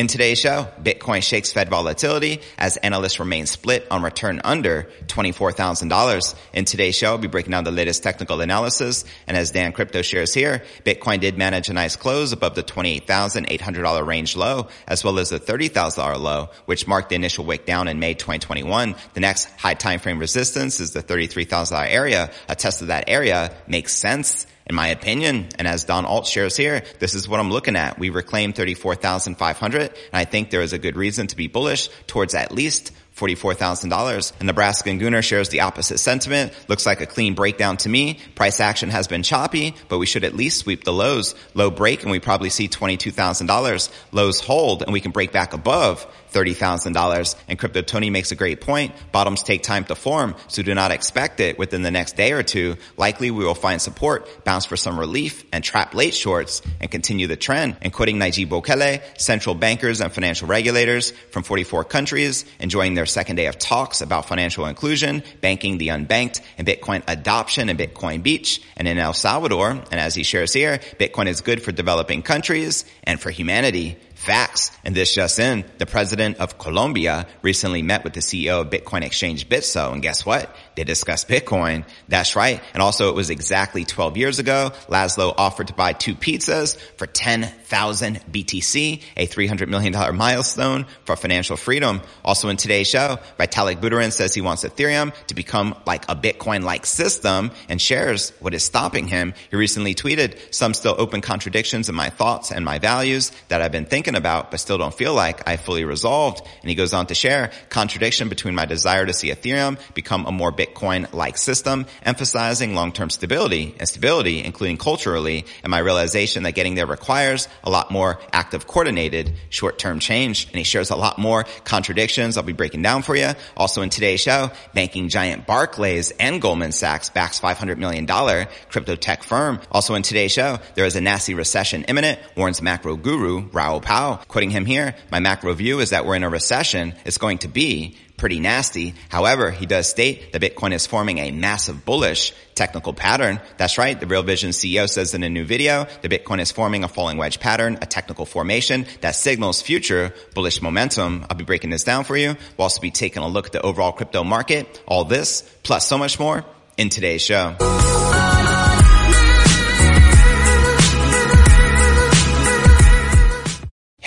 In today's show, Bitcoin shakes Fed volatility as analysts remain split on return under $24,000. In today's show, I'll be breaking down the latest technical analysis. And as Dan Crypto shares here, Bitcoin did manage a nice close above the $28,800 range low, as well as the $30,000 low, which marked the initial wick down in May 2021. The next high time frame resistance is the $33,000 area. A test of that area makes sense in my opinion, and as Don Alt shares here, this is what I'm looking at. We reclaimed 34,500 and I think there is a good reason to be bullish towards at least $44,000. And Nebraska Gooner shares the opposite sentiment. Looks like a clean breakdown to me. Price action has been choppy, but we should at least sweep the lows. Low break and we probably see $22,000. Lows hold and we can break back above $30,000. And Crypto Tony makes a great point. Bottoms take time to form, so do not expect it within the next day or two. Likely we will find support, bounce for some relief, and trap late shorts and continue the trend. And quoting Nayib Bukele, central bankers and financial regulators from 44 countries enjoying their second day of talks about financial inclusion, banking the unbanked, and Bitcoin adoption in Bitcoin Beach and in El Salvador. And as he shares here, Bitcoin is good for developing countries and for humanity. Facts. And this just in, the president of Colombia recently met with the CEO of Bitcoin exchange Bitso. And guess what? They discussed Bitcoin. That's right. And also it was exactly 12 years ago, Laszlo offered to buy two pizzas for 10,000 BTC, a $300 million milestone for financial freedom. Also in today's show, Vitalik Buterin says he wants Ethereum to become like a Bitcoin-like system and shares what is stopping him. He recently tweeted some still open contradictions in my thoughts and my values that I've been thinking about, but still don't feel like I fully resolved. And he goes on to share contradiction between my desire to see Ethereum become a more Bitcoin-like system, emphasizing long-term stability and stability, including culturally, and my realization that getting there requires a lot more active coordinated short-term change. And he shares a lot more contradictions I'll be breaking down for you. Also in today's show, banking giant Barclays and Goldman Sachs backs $500 million crypto tech firm. Also in today's show, there is a nasty recession imminent, warns macro guru Raoul Quoting him here, my macro view is that we're in a recession. It's going to be pretty nasty. However, he does state that Bitcoin is forming a massive bullish technical pattern. That's right. The Real Vision CEO says in a new video that Bitcoin is forming a falling wedge pattern, a technical formation that signals future bullish momentum. I'll be breaking this down for you. We'll also be taking a look at the overall crypto market, all this, plus so much more in today's show.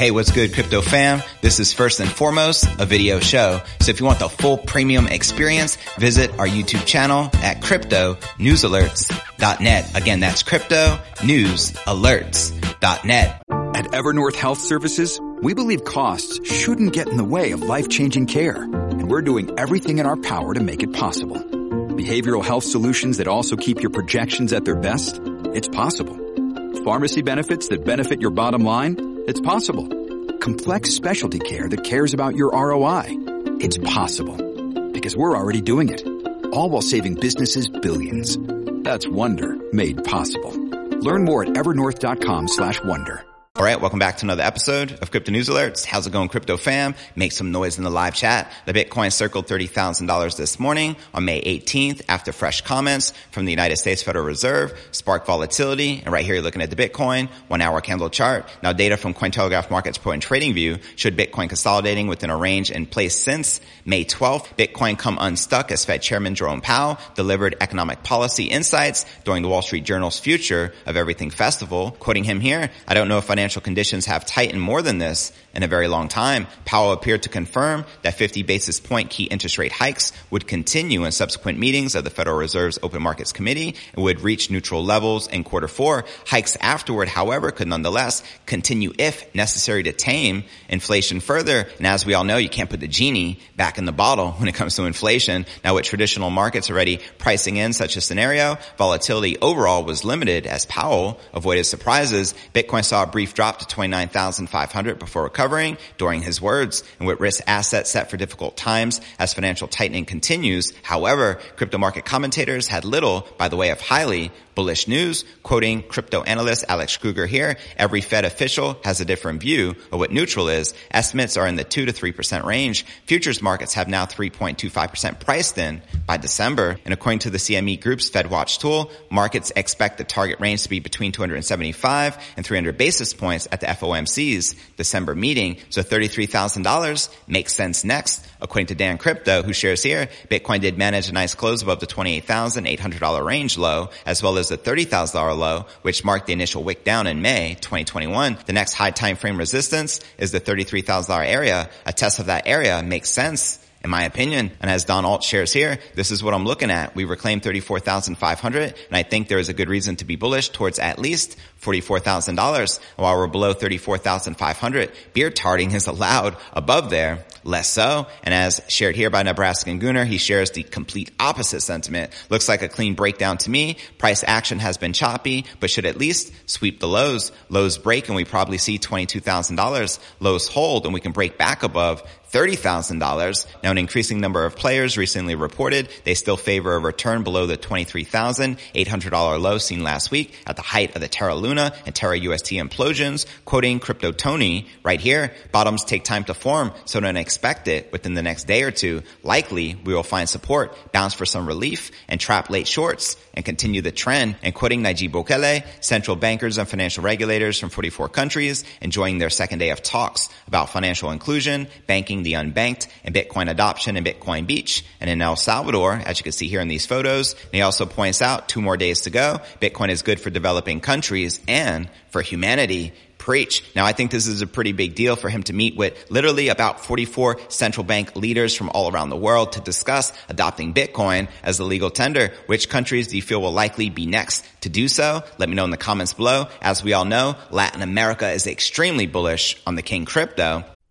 Hey, what's good, crypto fam? This is first and foremost a video show. So if you want the full premium experience, visit our YouTube channel at cryptonewsalerts.net. Again, that's cryptonewsalerts.net. At Evernorth Health Services, we believe costs shouldn't get in the way of life-changing care. And we're doing everything in our power to make it possible. Behavioral health solutions that also keep your projections at their best? It's possible. Pharmacy benefits that benefit your bottom line? It's possible. Complex specialty care that cares about your ROI. It's possible. Because we're already doing it. All while saving businesses billions. That's Wonder made possible. Learn more at evernorth.com slash wonder. All right, welcome back to another episode of Crypto News Alerts. How's it going, crypto fam? Make some noise in the live chat. The Bitcoin circled $30,000 this morning on May 18th after fresh comments from the United States Federal Reserve sparked volatility. And right here, you're looking at the Bitcoin one hour candle chart. Now data from Cointelegraph Markets Pro and Trading View showed Bitcoin consolidating within a range in place since May 12th. Bitcoin come unstuck as Fed Chairman Jerome Powell delivered economic policy insights during the Wall Street Journal's Future of Everything Festival. Quoting him here, I don't know if I financial conditions have tightened more than this in a very long time. Powell appeared to confirm that 50 basis point key interest rate hikes would continue in subsequent meetings of the Federal Reserve's Open Markets Committee and would reach neutral levels in quarter four. Hikes afterward, however, could nonetheless continue if necessary to tame inflation further. And as we all know, you can't put the genie back in the bottle when it comes to inflation. Now with traditional markets already pricing in such a scenario, volatility overall was limited as Powell avoided surprises. Bitcoin saw a brief drop to 29,500 before recovering during his words and with risk assets set for difficult times as financial tightening continues. However, crypto market commentators had little by the way of highly bullish news. Quoting crypto analyst Alex Kruger here, every Fed official has a different view of what neutral is. Estimates are in the 2 to 3% range. Futures markets have now 3.25% priced in by December. And according to the CME Group's FedWatch tool, markets expect the target range to be between 275 and 300 basis points at the FOMC's December meeting. So $33,000 makes sense next. According to Dan Crypto, who shares here, Bitcoin did manage a nice close above the $28,800 range low, as well as the $30,000 low, which marked the initial wick down in May 2021. The next high time frame resistance is the $33,000 area. A test of that area makes sense in my opinion. And as Don Alt shares here, this is what I'm looking at. We reclaimed 34,500 and I think there is a good reason to be bullish towards at least $44,000 while we're below 34,500. Beer tarting is allowed above there less so. And as shared here by Nebraskan Gooner, he shares the complete opposite sentiment. Looks like a clean breakdown to me. Price action has been choppy, but should at least sweep the lows. Lows break and we probably see $22,000. Lows hold and we can break back above $30,000. Now an increasing number of players recently reported they still favor a return below the $23,800 low seen last week at the height of the Terra Luna and Terra UST implosions. Quoting Crypto Tony right here, bottoms take time to form, so don't expect it within the next day or two. Likely we will find support, bounce for some relief, and trap late shorts and continue the trend. And quoting Nayib Bukele, central bankers and financial regulators from 44 countries enjoying their second day of talks about financial inclusion, banking the unbanked, and Bitcoin adoption in Bitcoin Beach. And in El Salvador, as you can see here in these photos, and he also points out two more days to go. Bitcoin is good for developing countries and for humanity preach. Now I think this is a pretty big deal for him to meet with literally about 44 central bank leaders from all around the world to discuss adopting Bitcoin as a legal tender. Which countries do you feel will likely be next to do so? Let me know in the comments below. As we all know, Latin America is extremely bullish on the King crypto.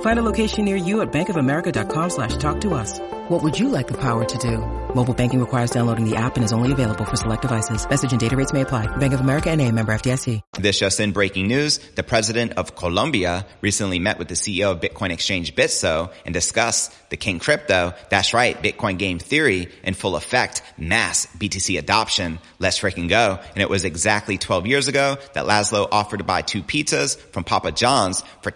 Find a location near you at bankofamerica.com slash talk to us. What would you like the power to do? Mobile banking requires downloading the app and is only available for select devices. Message and data rates may apply. Bank of America and a member FDIC. This just in breaking news. The president of Colombia recently met with the CEO of Bitcoin exchange Bitso and discussed the King crypto. That's right. Bitcoin game theory in full effect. Mass BTC adoption. Let's freaking go. And it was exactly 12 years ago that Laszlo offered to buy two pizzas from Papa John's for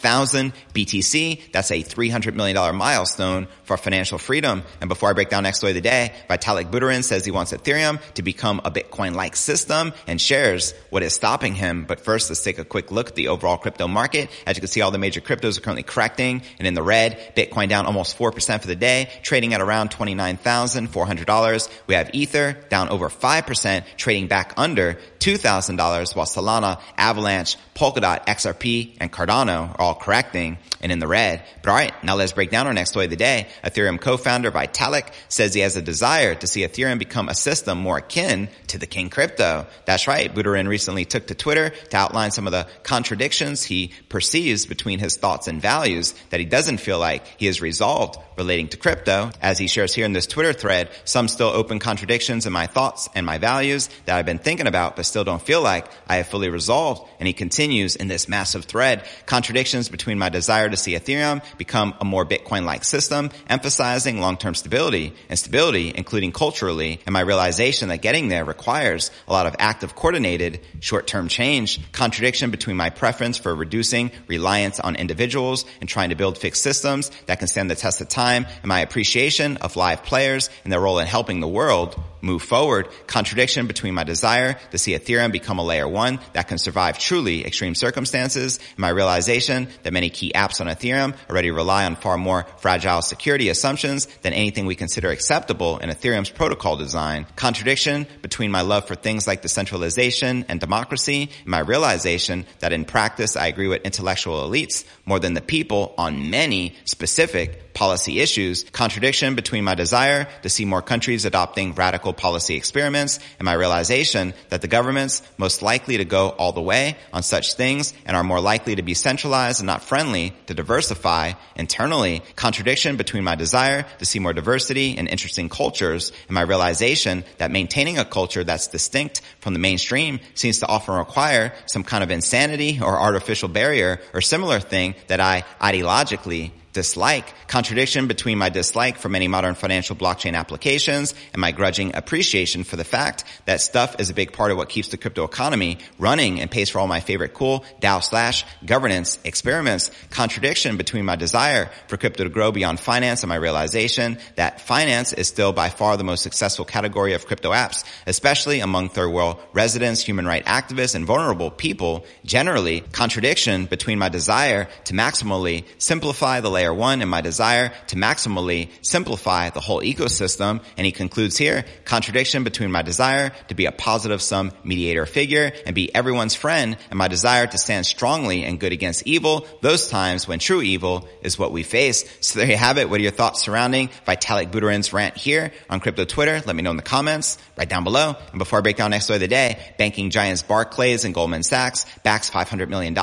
10,000 BTC. That's a $300 million milestone for financial freedom. And before I break down next story of the day, Vitalik Buterin says he wants Ethereum to become a Bitcoin-like system and shares what is stopping him. But first, let's take a quick look at the overall crypto market. As you can see, all the major cryptos are currently correcting and in the red. Bitcoin down almost 4% for the day, trading at around $29,400. We have Ether down over 5%, trading back under $2,000, while Solana, Avalanche, Polkadot, XRP, and Cardano are all correcting and in the red. But alright, now let's break down our next story of the day. Ethereum co-founder Vitalik says he has a desire to see Ethereum become a system more akin to the King crypto. That's right. Buterin recently took to Twitter to outline some of the contradictions he perceives between his thoughts and values that he doesn't feel like he has resolved relating to crypto. As he shares here in this Twitter thread, some still open contradictions in my thoughts and my values that I've been thinking about but still don't feel like I have fully resolved. And he continues in this massive thread. Contradictions between my desire to see Ethereum become a more Bitcoin-like system, emphasizing long-term stability and stability, including culturally, and my realization that getting there requires a lot of active coordinated short-term change, contradiction between my preference for reducing reliance on individuals and trying to build fixed systems that can stand the test of time, and my appreciation of live players and their role in helping the world move forward, contradiction between my desire to see Ethereum become a layer one that can survive truly extreme circumstances and my realization that many key apps on Ethereum already rely on far more fragile security assumptions than anything we consider acceptable in Ethereum's protocol design. Contradiction between my love for things like decentralization and democracy and my realization that in practice I agree with intellectual elites more than the people on many specific policy issues, contradiction between my desire to see more countries adopting radical policy experiments and my realization that the governments most likely to go all the way on such things and are more likely to be centralized and not friendly to diversify internally, contradiction between my desire to see more diversity and interesting cultures and my realization that maintaining a culture that's distinct from the mainstream seems to often require some kind of insanity or artificial barrier or similar thing that I ideologically dislike, contradiction between my dislike for many modern financial blockchain applications and my grudging appreciation for the fact that stuff is a big part of what keeps the crypto economy running and pays for all my favorite cool DAO slash governance experiments, contradiction between my desire for crypto to grow beyond finance and my realization that finance is still by far the most successful category of crypto apps, especially among third world residents, human rights activists, and vulnerable people. Generally, contradiction between my desire to maximally simplify the layer layer one and my desire to maximally simplify the whole ecosystem. And he concludes here, contradiction between my desire to be a positive sum mediator figure and be everyone's friend and my desire to stand strongly and good against evil, those times when true evil is what we face. So there you have it. What are your thoughts surrounding Vitalik Buterin's rant here on crypto Twitter? Let me know in the comments right down below. And before I break down next story of the day, banking giants Barclays and Goldman Sachs backs $500 million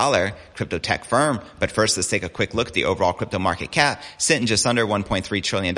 crypto tech firm. But first, let's take a quick look at the overall crypto market cap, sitting just under $1.3 trillion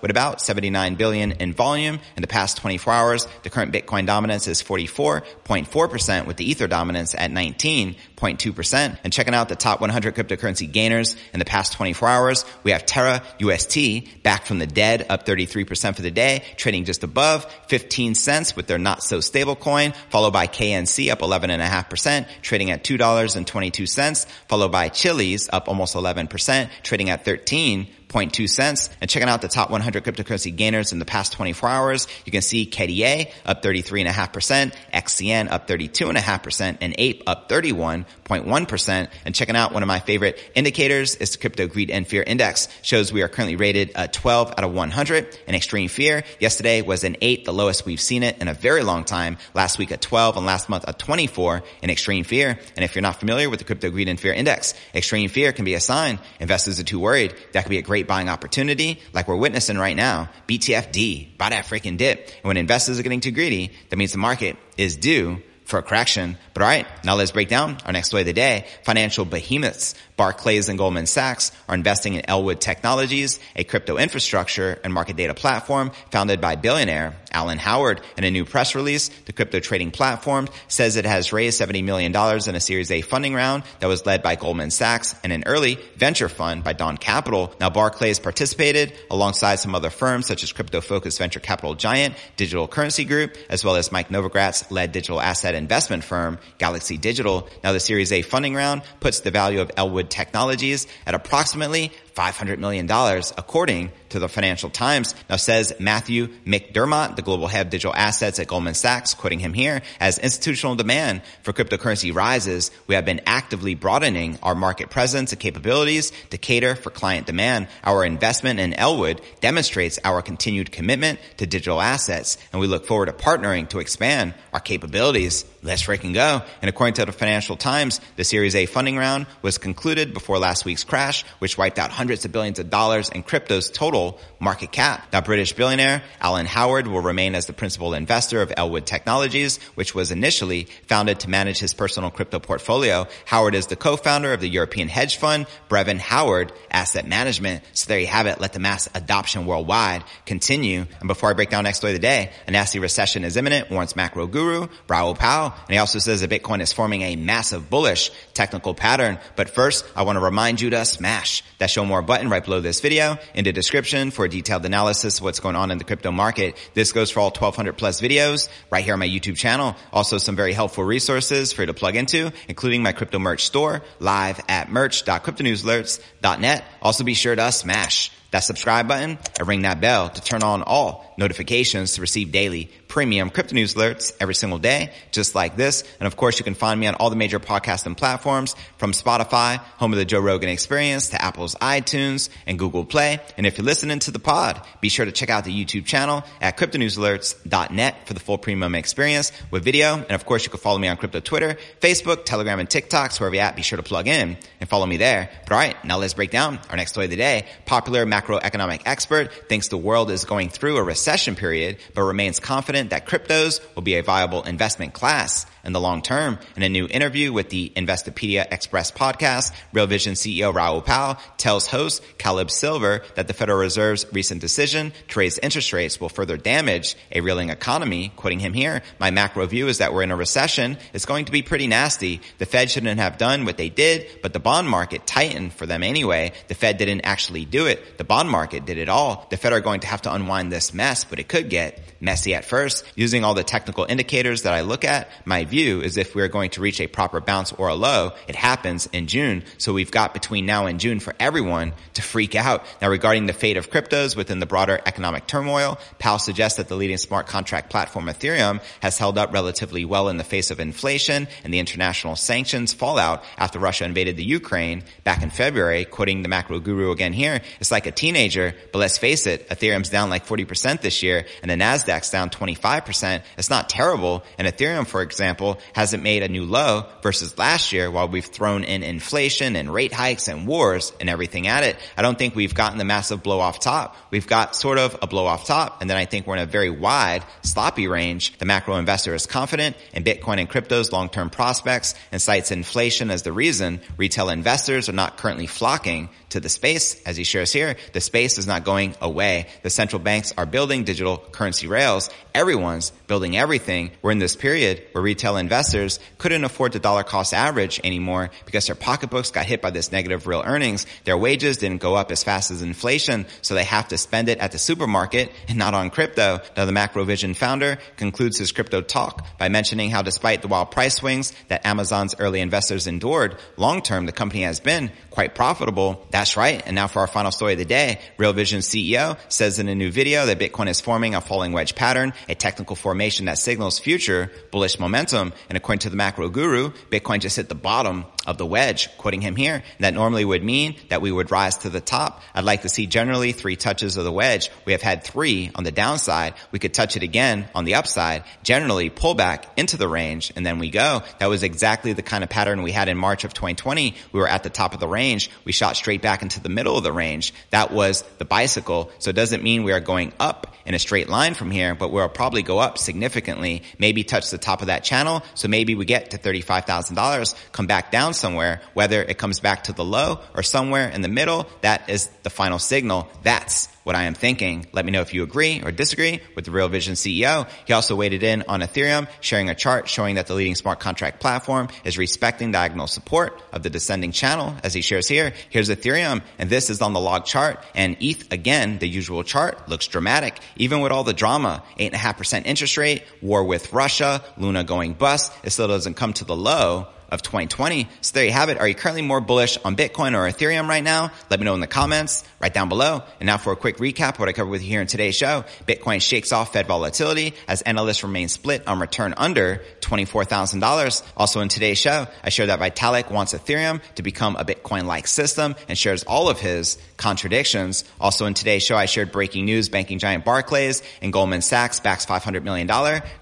with about 79 billion in volume. In the past 24 hours, the current Bitcoin dominance is 44.4% with the Ether dominance at 19.2%. And checking out the top 100 cryptocurrency gainers in the past 24 hours, we have Terra UST back from the dead up 33% for the day, trading just above 15 cents with their not so stable coin, followed by KNC up 11.5%, trading at $2.22, followed by Chiliz up almost 11%, trading at 13 0.2 cents. And checking out the top 100 cryptocurrency gainers in the past 24 hours, you can see KDA up 33.5%, XCN up 32.5%, and Ape up 31.1%. And checking out one of my favorite indicators is the Crypto Greed and Fear Index. Shows we are currently rated a 12 out of 100 in extreme fear. Yesterday was an 8, the lowest we've seen it in a very long time. Last week a 12 and last month a 24 in extreme fear. And if you're not familiar with the Crypto Greed and Fear Index, extreme fear can be a sign investors are too worried. That could be a great great buying opportunity like we're witnessing right now. BTFD, buy that freaking dip. And when investors are getting too greedy, that means the market is due for a correction. But all right, now let's break down our next story of the day. Financial behemoths Barclays and Goldman Sachs are investing in Elwood Technologies, a crypto infrastructure and market data platform founded by billionaire Alan Howard. In a new press release, the crypto trading platform says it has raised $70 million in a Series A funding round that was led by Goldman Sachs and an early venture fund by Dawn Capital. Now Barclays participated alongside some other firms such as crypto-focused venture capital giant Digital Currency Group, as well as Mike Novogratz led digital asset investment firm Galaxy Digital. Now the Series A funding round puts the value of Elwood Technologies at approximately $500 million, according to the Financial Times. Now says Matthew McDermott, the global head of digital assets at Goldman Sachs, quoting him here, as institutional demand for cryptocurrency rises, we have been actively broadening our market presence and capabilities to cater for client demand. Our investment in Elwood demonstrates our continued commitment to digital assets, and we look forward to partnering to expand our capabilities. Let's freaking go. And according to the Financial Times, the Series A funding round was concluded before last week's crash, which wiped out hundreds hundreds of billions of dollars in crypto's total market cap. Now, British billionaire Alan Howard will remain as the principal investor of Elwood Technologies, which was initially founded to manage his personal crypto portfolio. Howard is the co-founder of the European hedge fund, Brevan Howard Asset Management. So there you have it. Let the mass adoption worldwide continue. And before I break down next story of the day, a nasty recession is imminent, warns macro guru Raoul Pal. And he also says that Bitcoin is forming a massive bullish technical pattern. But first, I want to remind you to smash that show more button right below this video in the description for a detailed analysis of what's going on in the crypto market. This goes for all 1200 plus videos right here on my YouTube channel. Also some very helpful resources for you to plug into, including my crypto merch store live at merch.cryptonewsalerts.net. Also be sure to smash that subscribe button and ring that bell to turn on all notifications to receive daily premium crypto news alerts every single day, just like this. And of course, you can find me on all the major podcasting platforms from Spotify, home of the Joe Rogan experience to Apple's iTunes and Google Play. And if you're listening to the pod, be sure to check out the YouTube channel at cryptonewsalerts.net for the full premium experience with video. And of course, you can follow me on crypto Twitter, Facebook, Telegram, and TikTok. Wherever you're at, be sure to plug in and follow me there. But all right, now let's break down our next story of the day. Popular macroeconomic expert thinks the world is going through a recession period, but remains confident that cryptos will be a viable investment class in the long term. In a new interview with the Investopedia Express podcast, Real Vision CEO Raoul Pal tells host Caleb Silver that the Federal Reserve's recent decision to raise interest rates will further damage a reeling economy. Quoting him here, my macro view is that we're in a recession. It's going to be pretty nasty. The Fed shouldn't have done what they did, but the bond market tightened for them anyway. The Fed didn't actually do it. The bond market did it all. The Fed are going to have to unwind this mess, but it could get messy at first. Using all the technical indicators that I look at, my view is if we're going to reach a proper bounce or a low, it happens in June. So we've got between now and June for everyone to freak out. Now regarding the fate of cryptos within the broader economic turmoil, Pal suggests that the leading smart contract platform Ethereum has held up relatively well in the face of inflation and the international sanctions fallout after Russia invaded the Ukraine back in February, quoting the macro guru again here. It's like a teenager, but let's face it, Ethereum's down like 40% this year and the Nasdaq's down 25%. It's not terrible. And Ethereum, for example, hasn't made a new low versus last year while we've thrown in inflation and rate hikes and wars and everything at it. I don't think we've gotten the massive blow off top. We've got sort of a blow off top. And then I think we're in a very wide, sloppy range. The macro investor is confident in Bitcoin and crypto's long-term prospects and cites inflation as the reason retail investors are not currently flocking to the space. As he shares here, the space is not going away. The central banks are building digital currency rails. Everyone's building everything. We're in this period where retail investors couldn't afford the dollar cost average anymore because their pocketbooks got hit by this negative real earnings. Their wages didn't go up as fast as inflation, so they have to spend it at the supermarket and not on crypto. Now the Macrovision founder concludes his crypto talk by mentioning how despite the wild price swings that Amazon's early investors endured, long term the company has been quite profitable. That's right. And now for our final story of the day, Real Vision CEO says in a new video that Bitcoin is forming a falling wedge pattern, a technical formation that signals future bullish momentum. And according to the macro guru, Bitcoin just hit the bottom of the wedge, quoting him here. That normally would mean that we would rise to the top. I'd like to see generally three touches of the wedge. We have had three on the downside. We could touch it again on the upside, generally pull back into the range, and then we go. That was exactly the kind of pattern we had in March of 2020. We were at the top of the range. We shot straight back into the middle of the range. That was the bicycle. So it doesn't mean we are going up in a straight line from here, but we'll probably go up significantly, maybe touch the top of that channel. So maybe we get to $35,000, come back down somewhere, whether it comes back to the low or somewhere in the middle, that is the final signal. That's what I am thinking. Let me know if you agree or disagree with the Real Vision CEO. He also weighted in on Ethereum, sharing a chart showing that the leading smart contract platform is respecting diagonal support of the descending channel as he shares here. Here's Ethereum and this is on the log chart and ETH again, the usual chart looks dramatic. Even with all the drama, eight and a half percent interest rate, war with Russia, Luna going bust, it still doesn't come to the low of 2020. So there you have it. Are you currently more bullish on Bitcoin or Ethereum right now? Let me know in the comments right down below. And now for a quick recap what I covered with you here in today's show. Bitcoin shakes off Fed volatility as analysts remain split on return under $24,000. Also in today's show, I share that Vitalik wants Ethereum to become a Bitcoin-like system and shares all of his contradictions. Also in today's show, I shared breaking news banking giant Barclays and Goldman Sachs backs $500 million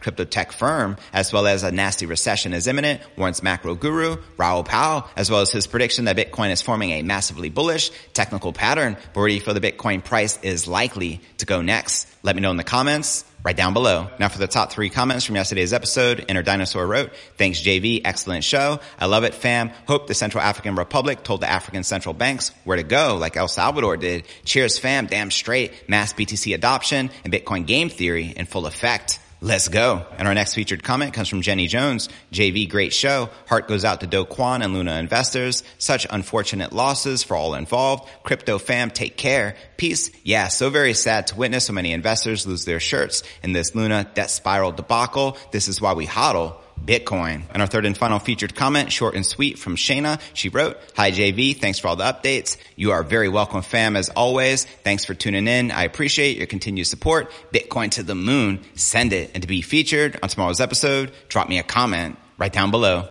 crypto tech firm, as well as a nasty recession is imminent, warns macro guru Raoul Pal, as well as his prediction that Bitcoin is forming a massively bullish technical pattern. But where do you feel the Bitcoin price is likely to go next? Let me know in the comments right down below. Now for the top three comments from yesterday's episode, Inner Dinosaur wrote, thanks JV, excellent show. I love it fam. Hope the Central African Republic told the African central banks where to go like El Salvador did. Cheers fam, damn straight. Mass BTC adoption and Bitcoin game theory in full effect. Let's go. And our next featured comment comes from Jenny Jones. JV, great show. Heart goes out to Do Kwan and Luna investors. Such unfortunate losses for all involved. Crypto fam, take care. Peace. Yeah, so very sad to witness so many investors lose their shirts in this Luna debt spiral debacle. This is why we hodl. Bitcoin. And our third and final featured comment, short and sweet from Shayna. She wrote, Hi JV, thanks for all the updates. You are very welcome fam as always. Thanks for tuning in. I appreciate your continued support. Bitcoin to the moon. Send it. And to be featured on tomorrow's episode, drop me a comment right down below.